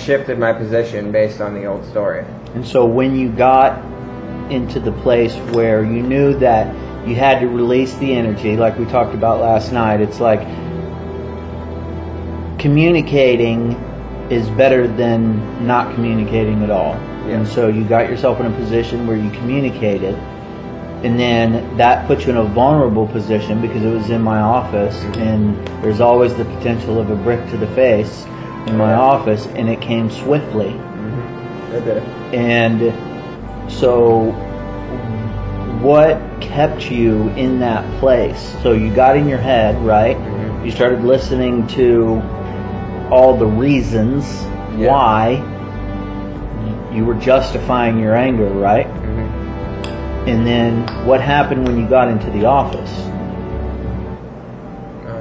shifted my position based on the old story. And so when you got into the place where you knew that you had to release the energy, like we talked about last night, it's like communicating is better than not communicating at all. Yeah. And so you got yourself in a position where you communicated, and then that puts you in a vulnerable position because it was in my office, and there's always the potential of a brick to the face in my office, and it came swiftly. It did. And so, what kept you in that place? So, you got in your head, right? Mhm. You started listening to all the reasons Yeah. why you were justifying your anger, right? hmm And then, what happened when you got into the office?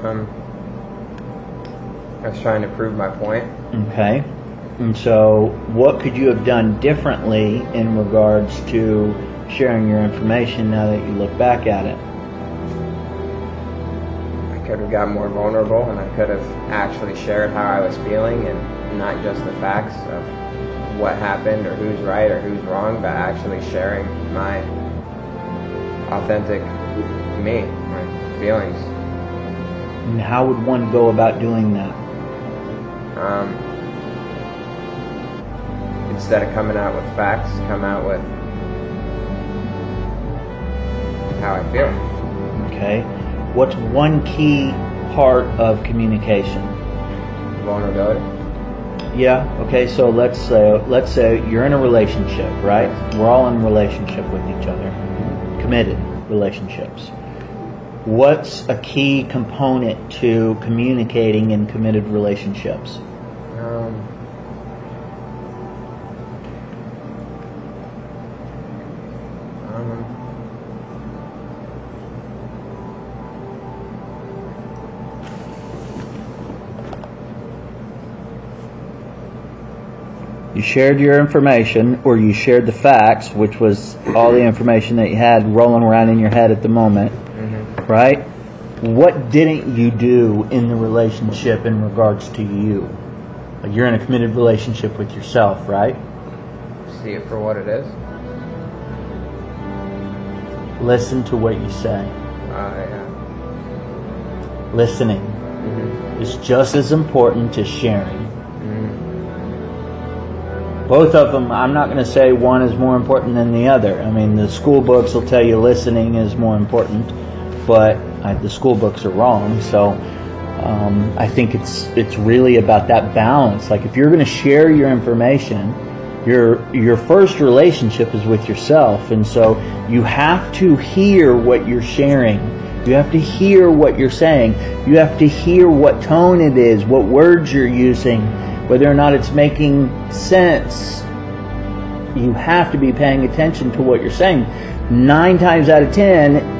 Um, I was trying to prove my point. Okay. And so, what could you have done differently in regards to sharing your information now that you look back at it? I could have got more vulnerable and I could have actually shared how I was feeling and not just the facts of what happened or who's right or who's wrong, but actually sharing my authentic me, my feelings. And how would one go about doing that? Um, instead of coming out with facts, come out with how I feel. Okay. What's one key part of communication? Vulnerability. Yeah. Okay. So let's say let's say you're in a relationship, right? We're all in relationship with each other, committed relationships. What's a key component to communicating in committed relationships? Um, um, You shared your information, or you shared the facts, which was all the information that you had rolling around in your head at the moment. Right? What didn't you do in the relationship in regards to you? Like you're in a committed relationship with yourself, right? See it for what it is. Listen to what you say. Uh, yeah. Listening Mhm. is just as important as sharing. Mhm. Both of them, I'm not going to say one is more important than the other. I mean, the school books will tell you listening is more important, but uh, the school books are wrong. So um, I think it's it's really about that balance. Like if you're going to share your information, your your first relationship is with yourself, and so you have to hear what you're sharing. You have to hear what you're saying. You have to hear what tone it is, what words you're using, whether or not it's making sense. You have to be paying attention to what you're saying. Nine times out of ten,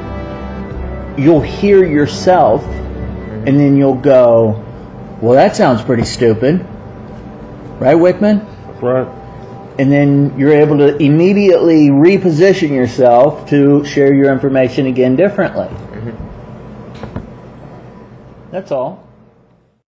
you'll hear yourself and then you'll go, well, that sounds pretty stupid. Right, Wickman? Right. And then you're able to immediately reposition yourself to share your information again differently. Mm-hmm. That's all.